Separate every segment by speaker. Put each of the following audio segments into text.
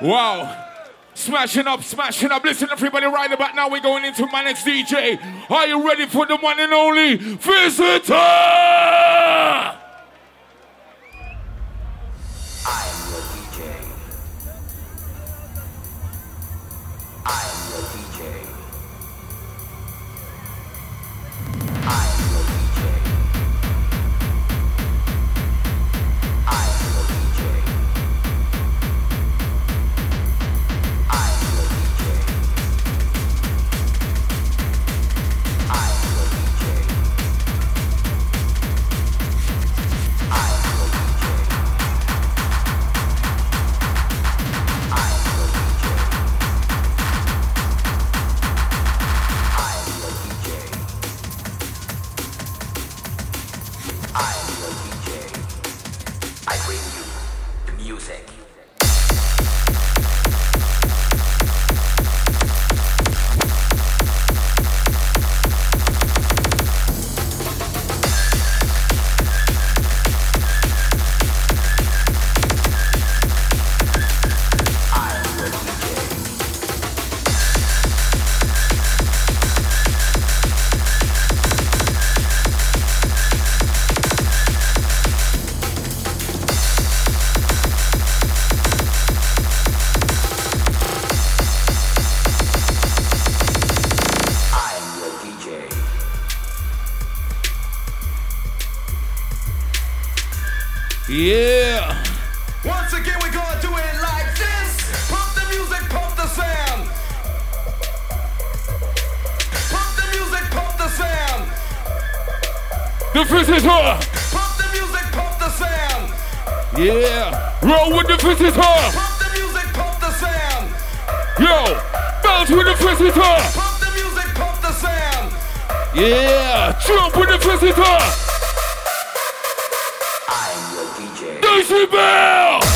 Speaker 1: Wow. Smashing up, smashing up. Listen, everybody, right about now, we're going into my next DJ. Are you ready for the one and only Vizitor? The fist is hot.
Speaker 2: Pump the music, pump the sound.
Speaker 1: Yeah. Roll with the fist is hot.
Speaker 2: Pump the music, pump the sound.
Speaker 1: Yo. Bounce with the fist is hot.
Speaker 2: Pump the music, pump the sound.
Speaker 1: Yeah. Jump with the fist is hot.
Speaker 3: I'm your DJ.
Speaker 1: Daisy Bell.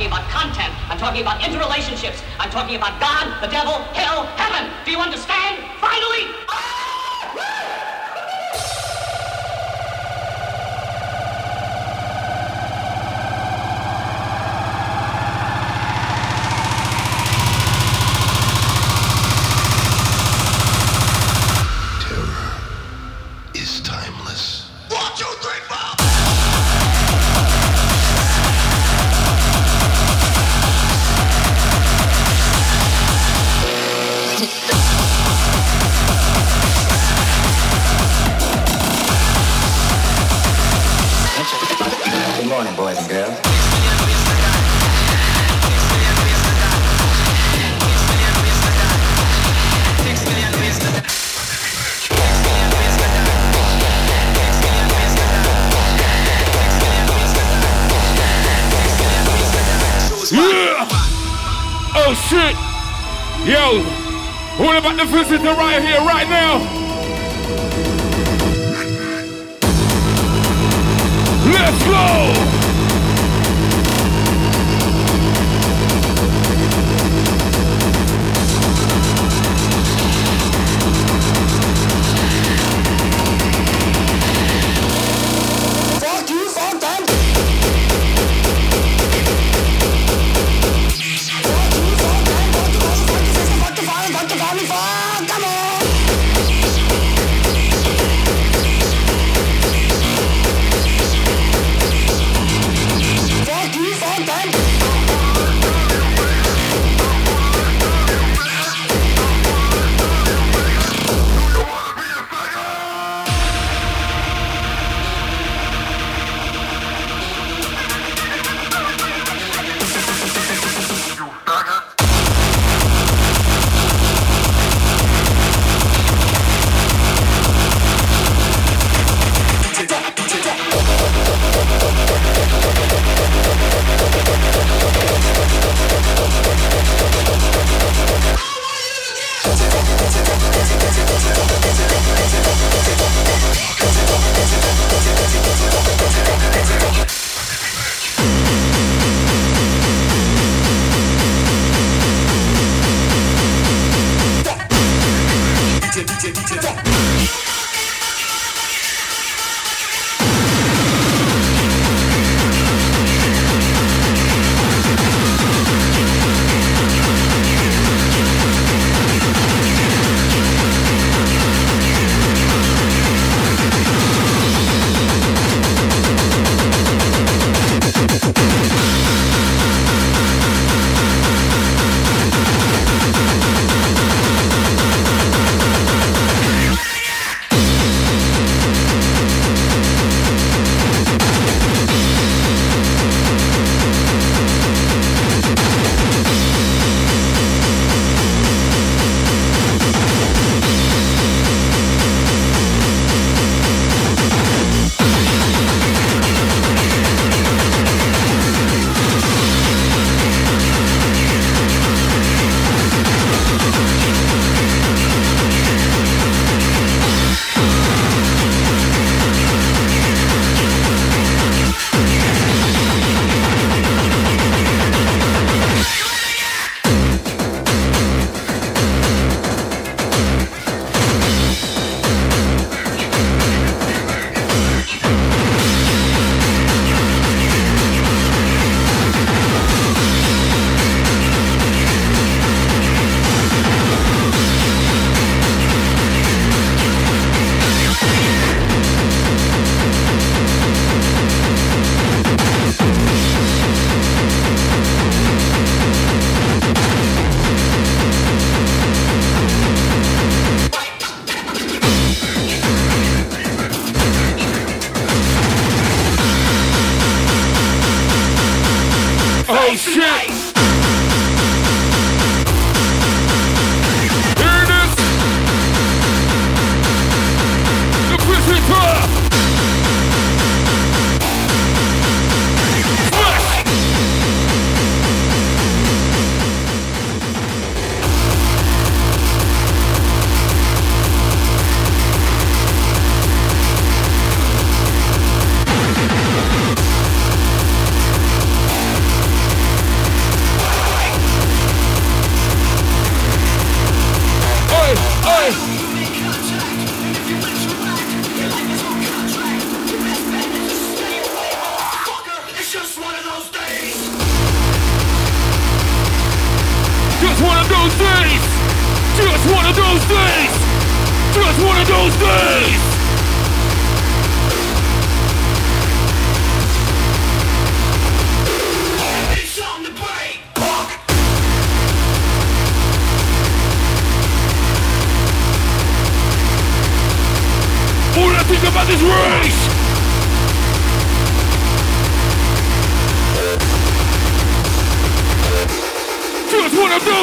Speaker 4: talking about content. I'm talking about interrelationships. I'm talking about God, the devil, hell, heaven. Do you understand? Finally! Oh!
Speaker 1: The Vizitor right here, right now.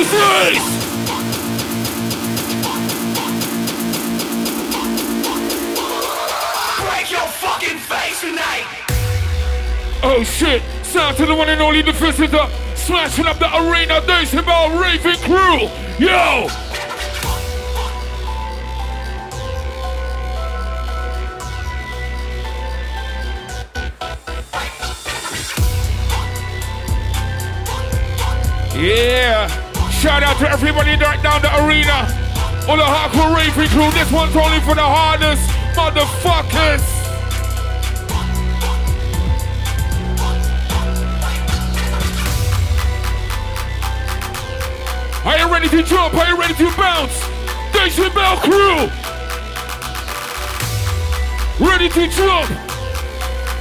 Speaker 1: One of those days!
Speaker 5: Break your fucking face tonight!
Speaker 1: Oh shit! Sound to the one and only the Vizitor, smashing up the arena, Decibel Raving Crew! Yo! Yeah! To everybody right down the arena. All the hardcore raving crew. This one's only for the hardest motherfuckers. Are you ready to jump? Are you ready to bounce? Station Bell crew. Ready to jump.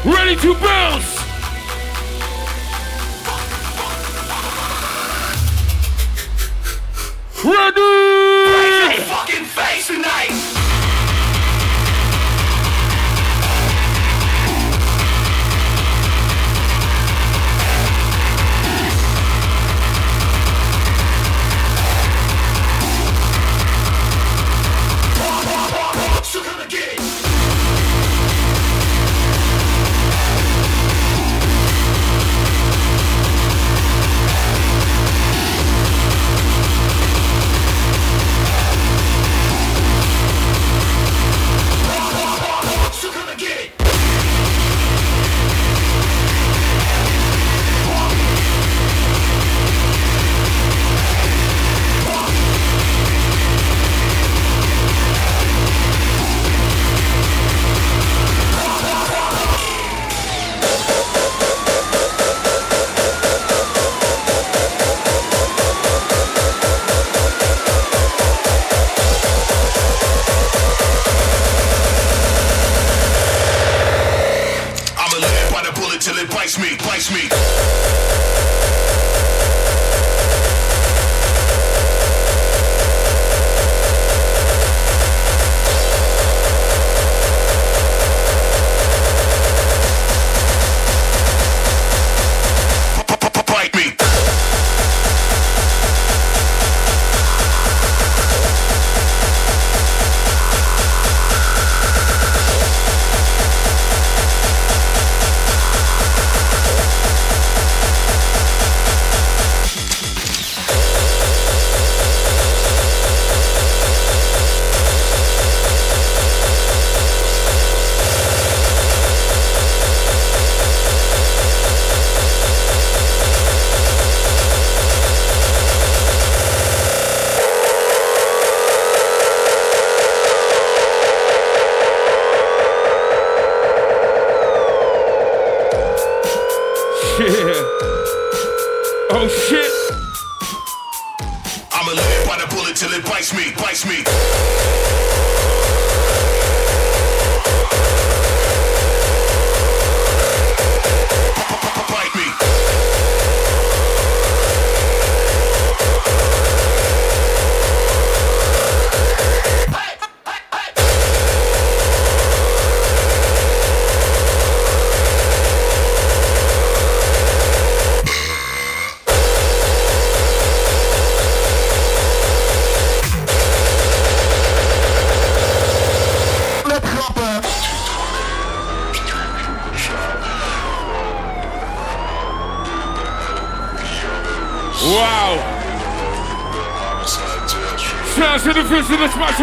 Speaker 1: Ready to bounce. Ready!
Speaker 5: Fucking face tonight!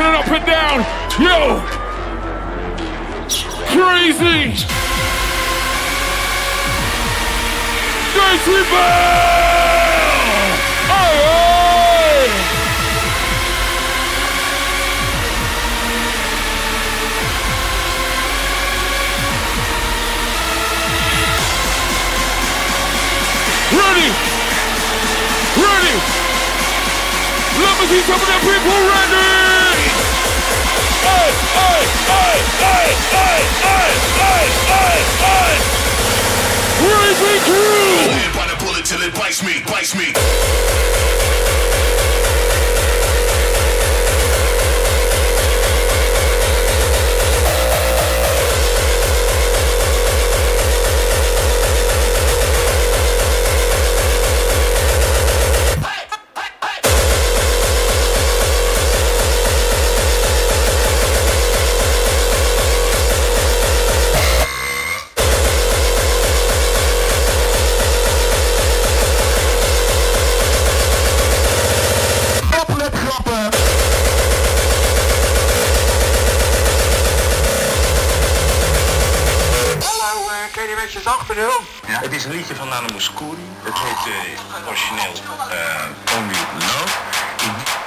Speaker 1: Turn up and down.
Speaker 6: Bedoel? Ja. Het is
Speaker 7: een liedje van Nana Mouskouri. Het heet uh, origineel uh, Only Love.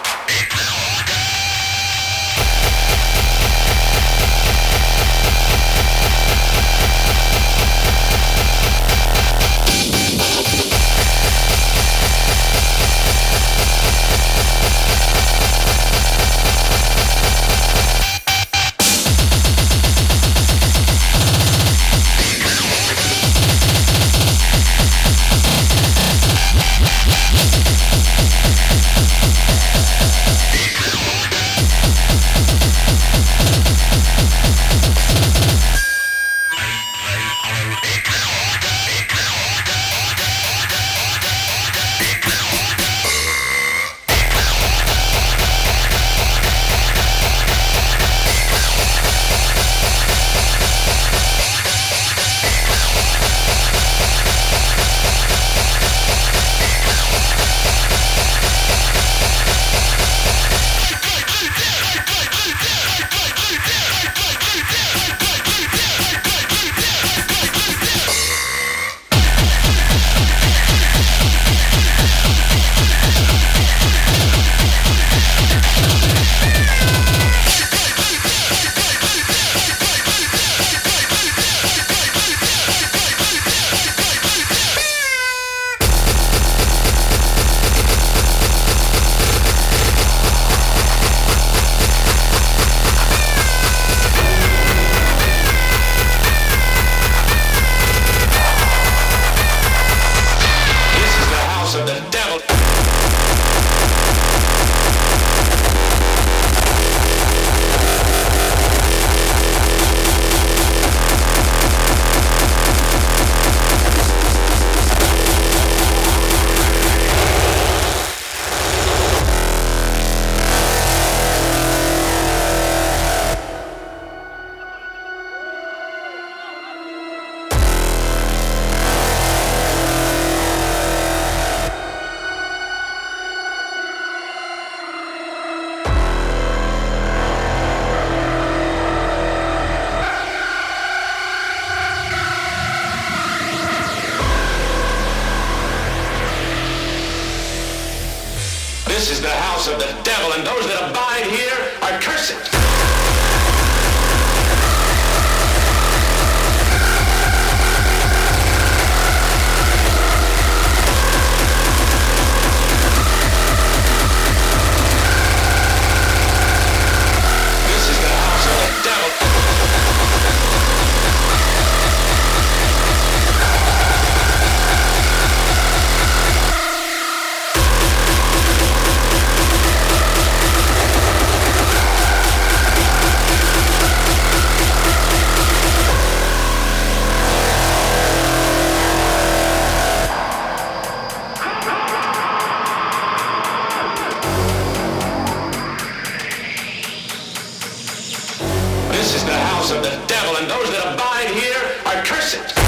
Speaker 6: is the house of the devil, and those that abide here are cursed.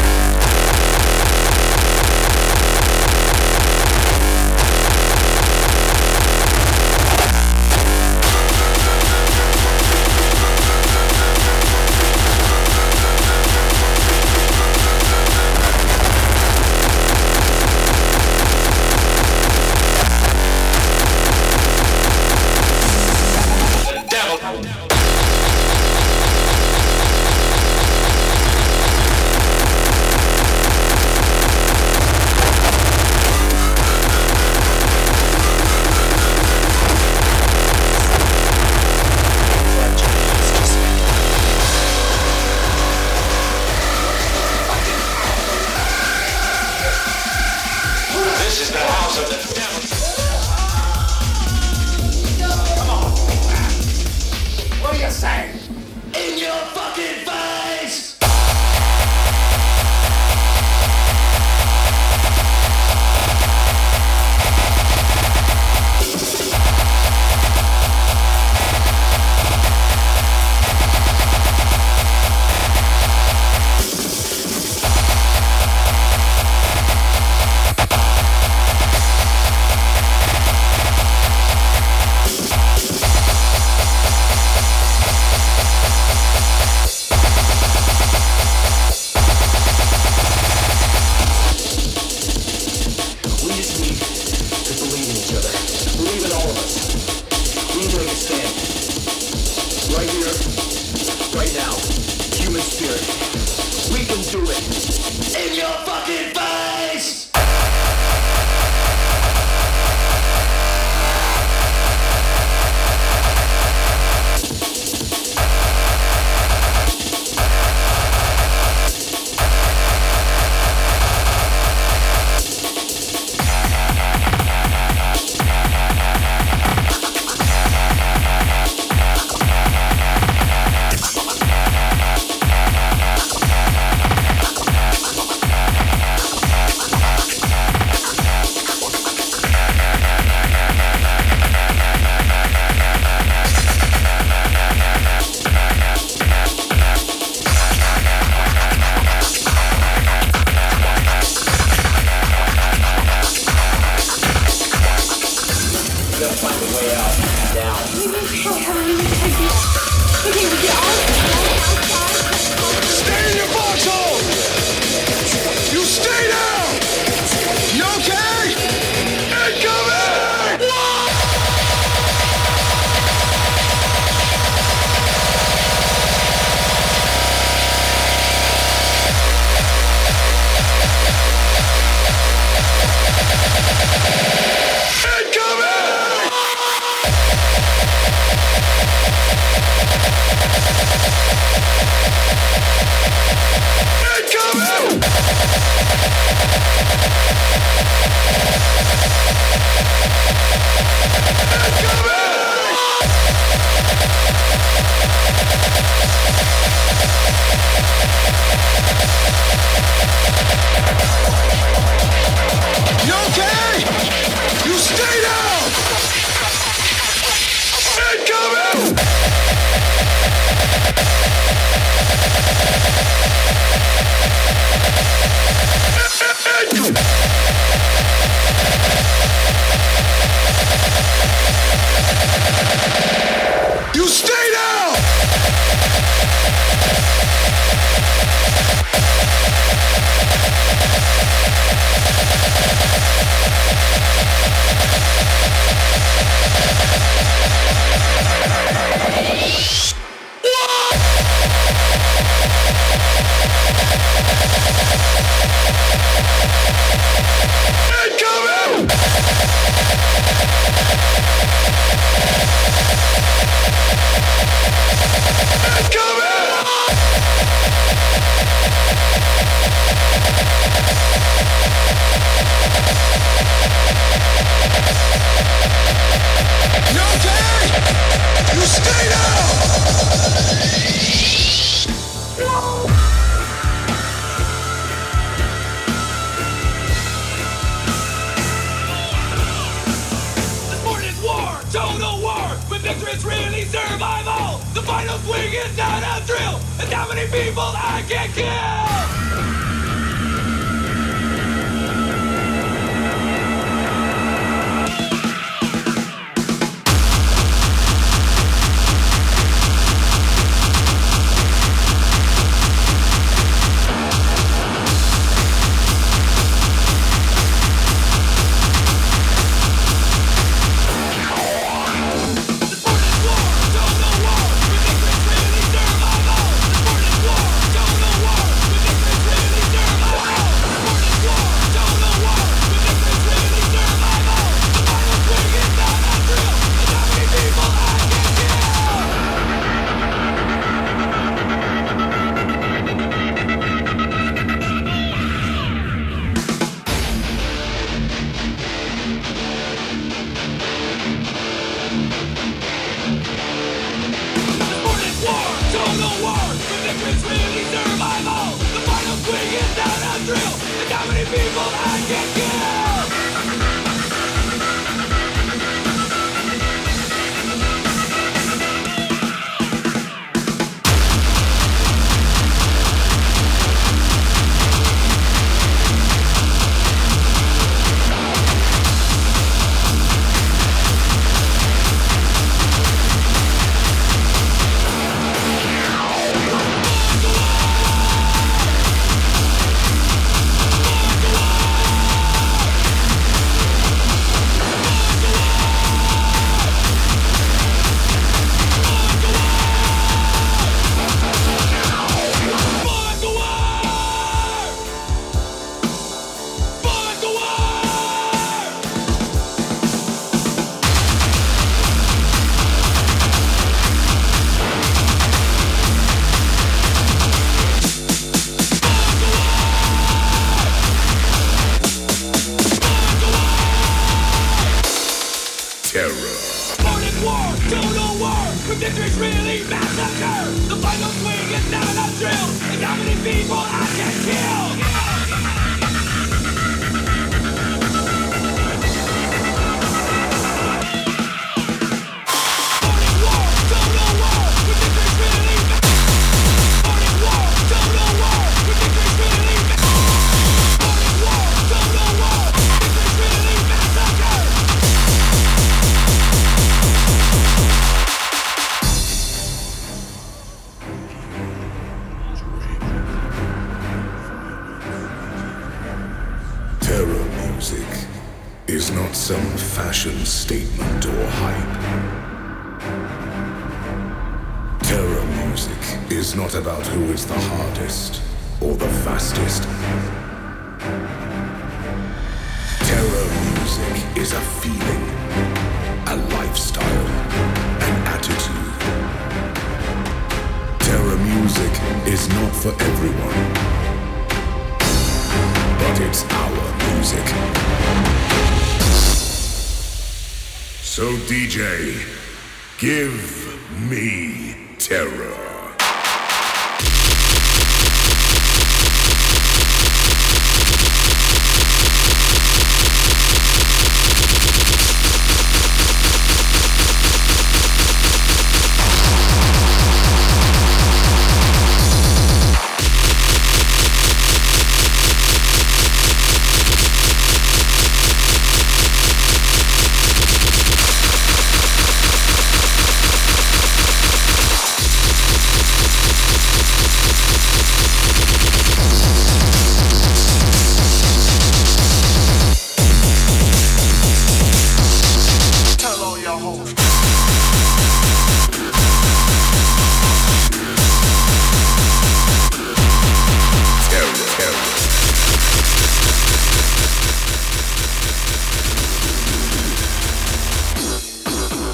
Speaker 8: your host.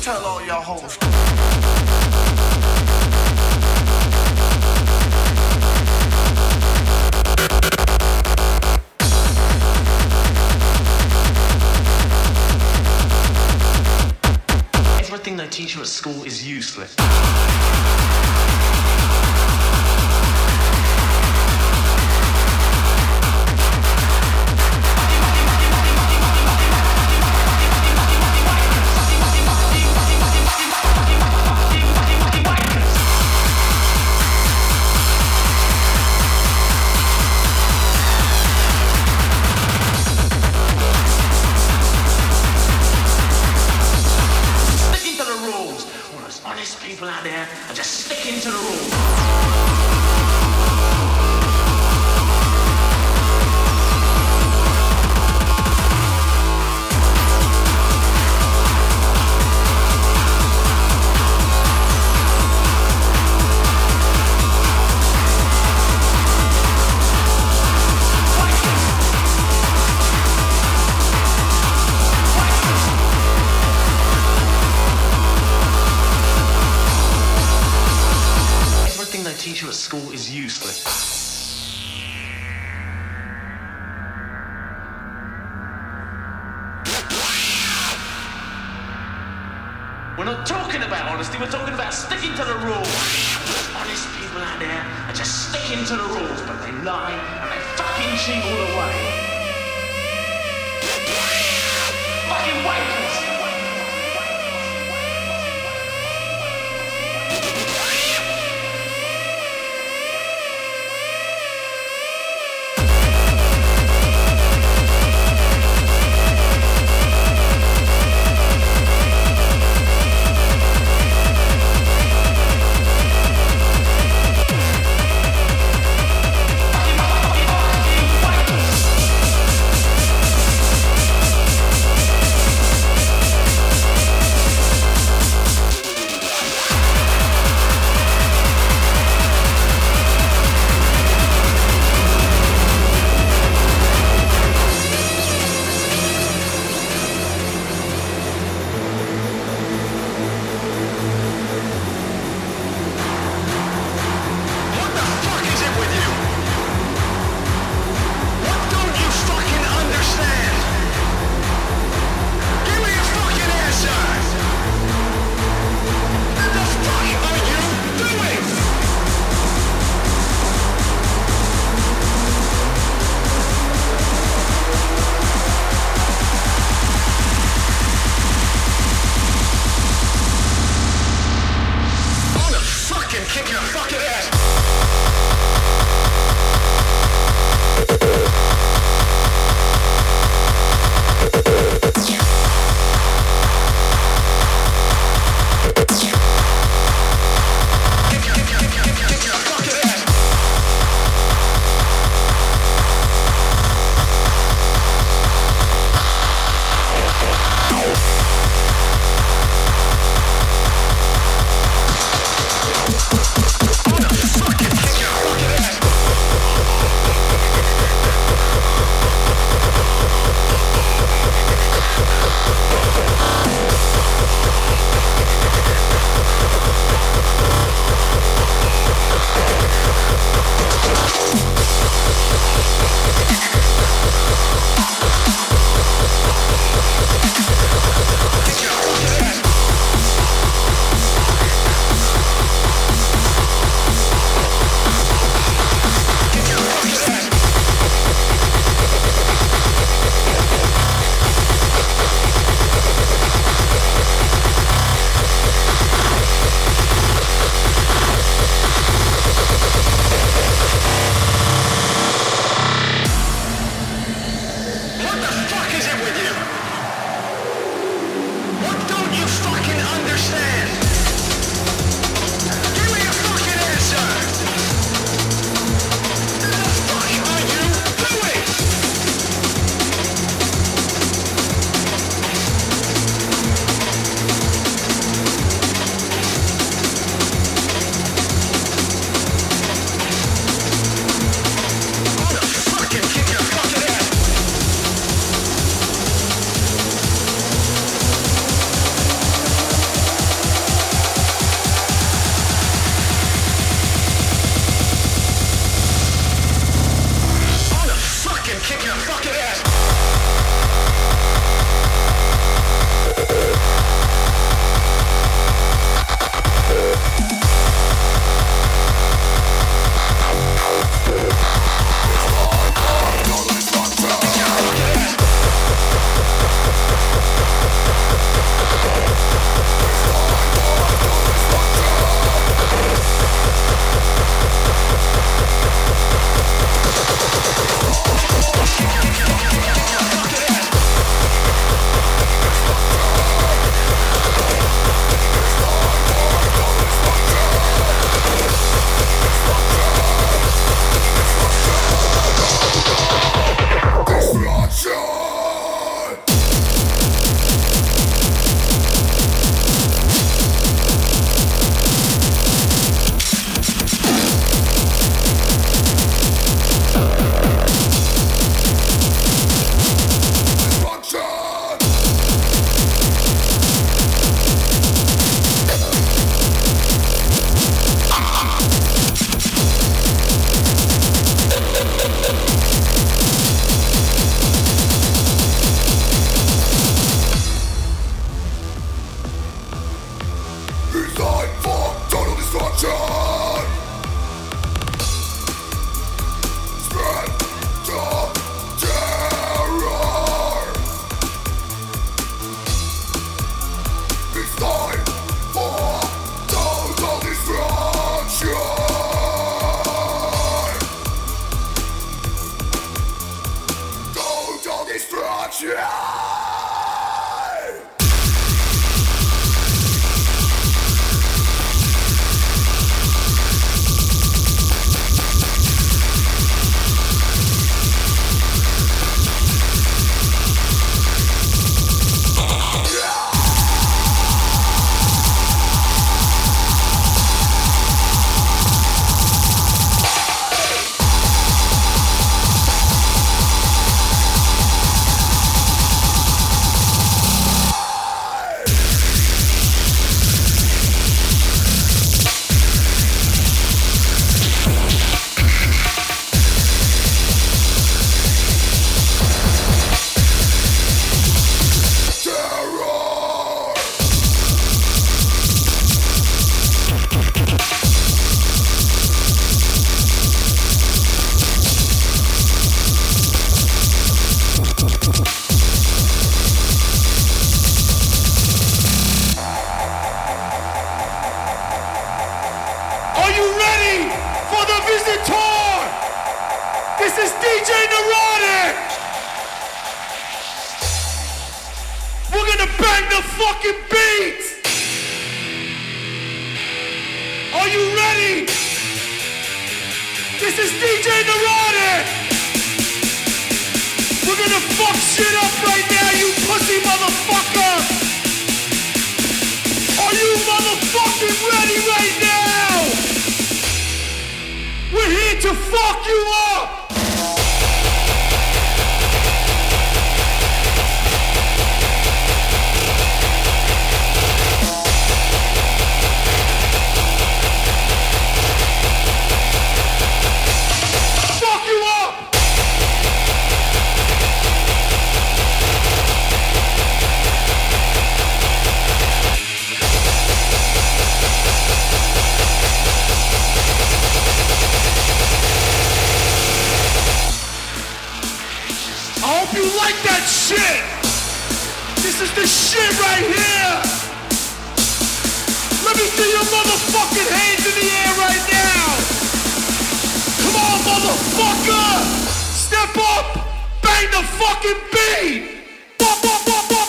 Speaker 8: Tell all your hoes.
Speaker 5: useless. Into to the rules, but they lie and they fucking cheat all the way. Fucking wait!
Speaker 9: the fucking beat. Bop, bop, bop,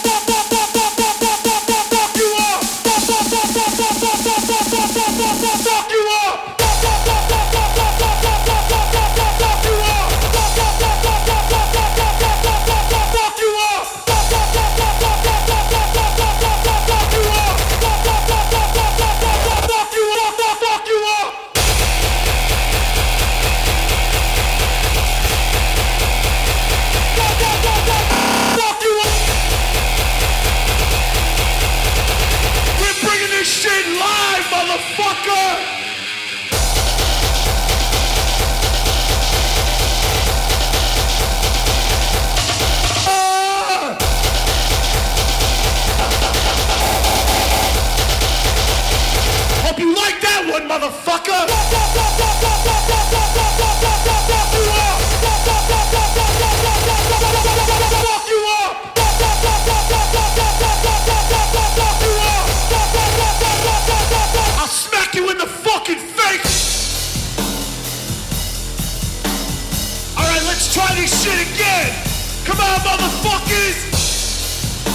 Speaker 9: motherfuckers!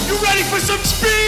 Speaker 9: You ready for some speed?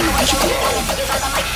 Speaker 10: Music Club.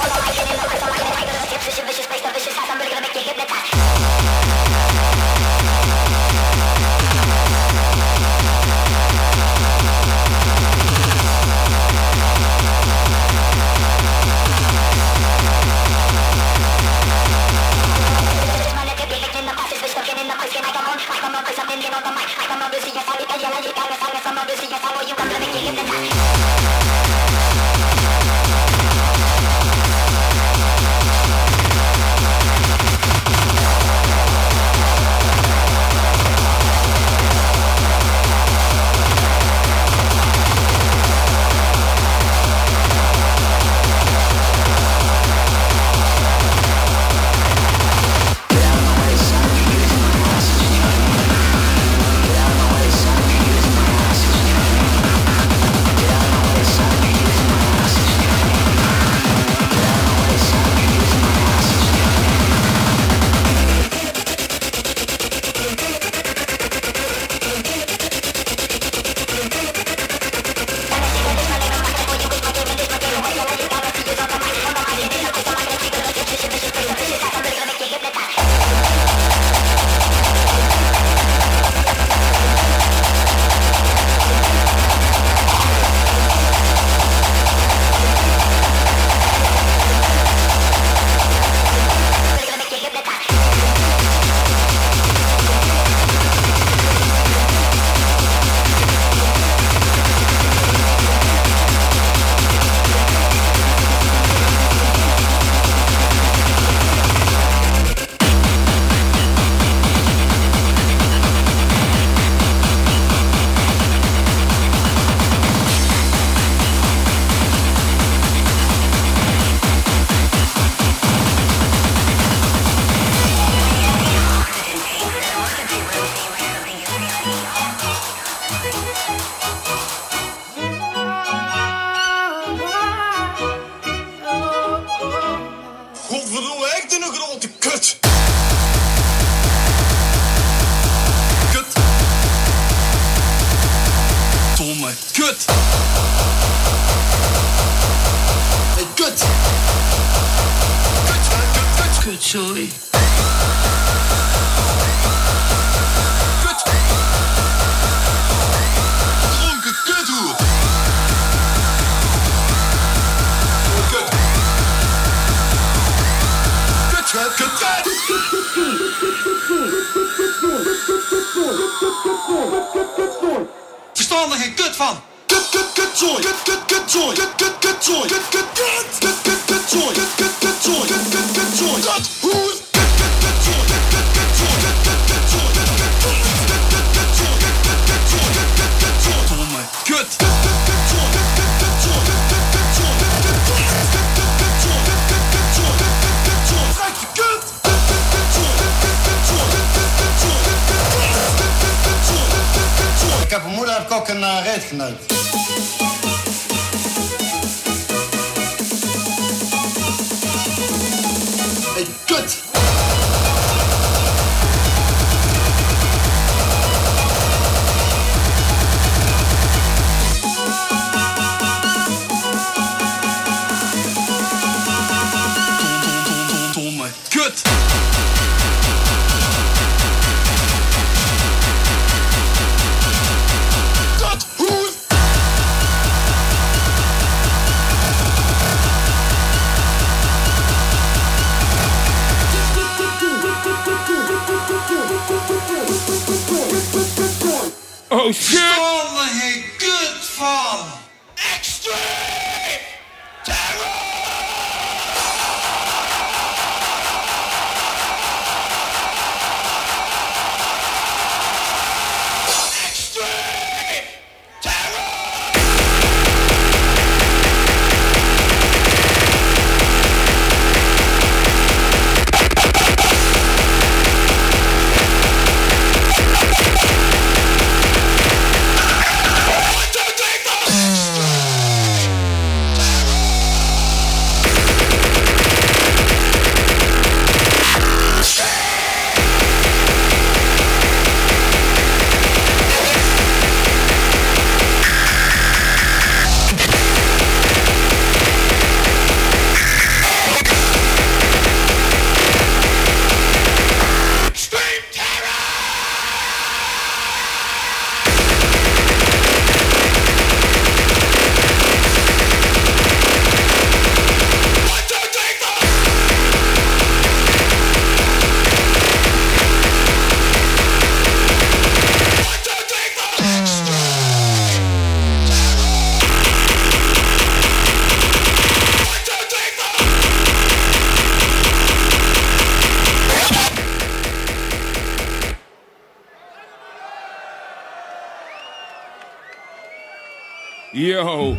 Speaker 1: Yo.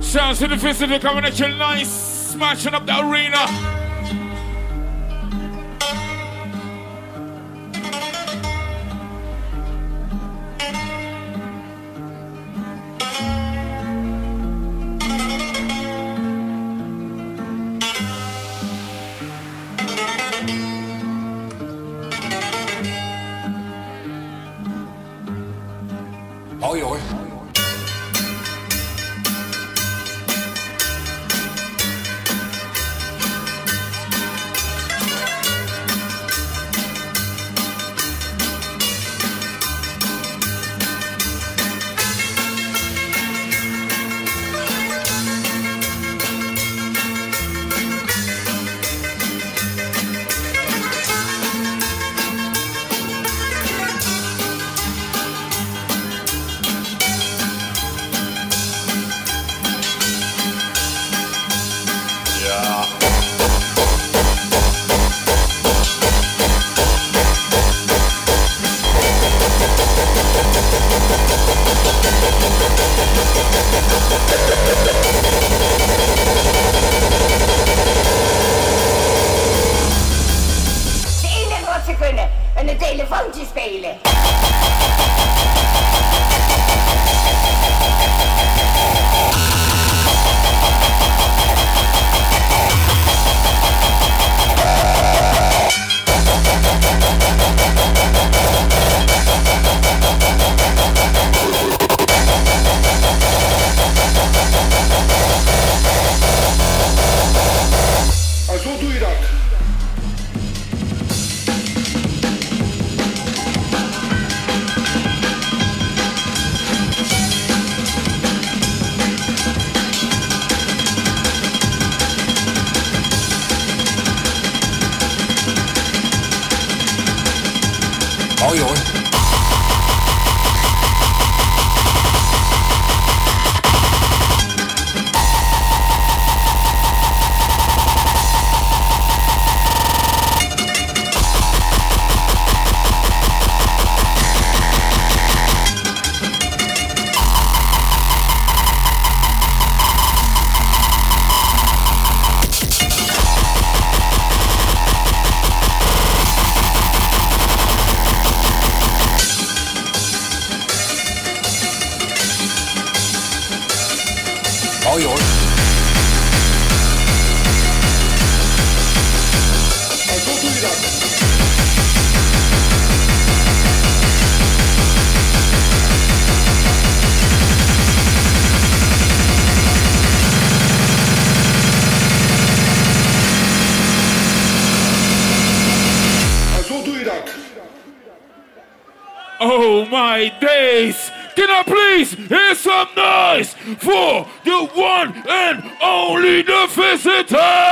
Speaker 1: Sounds to the fist of the coming at you nice smashing up the arena. For the one and only the Vizitor?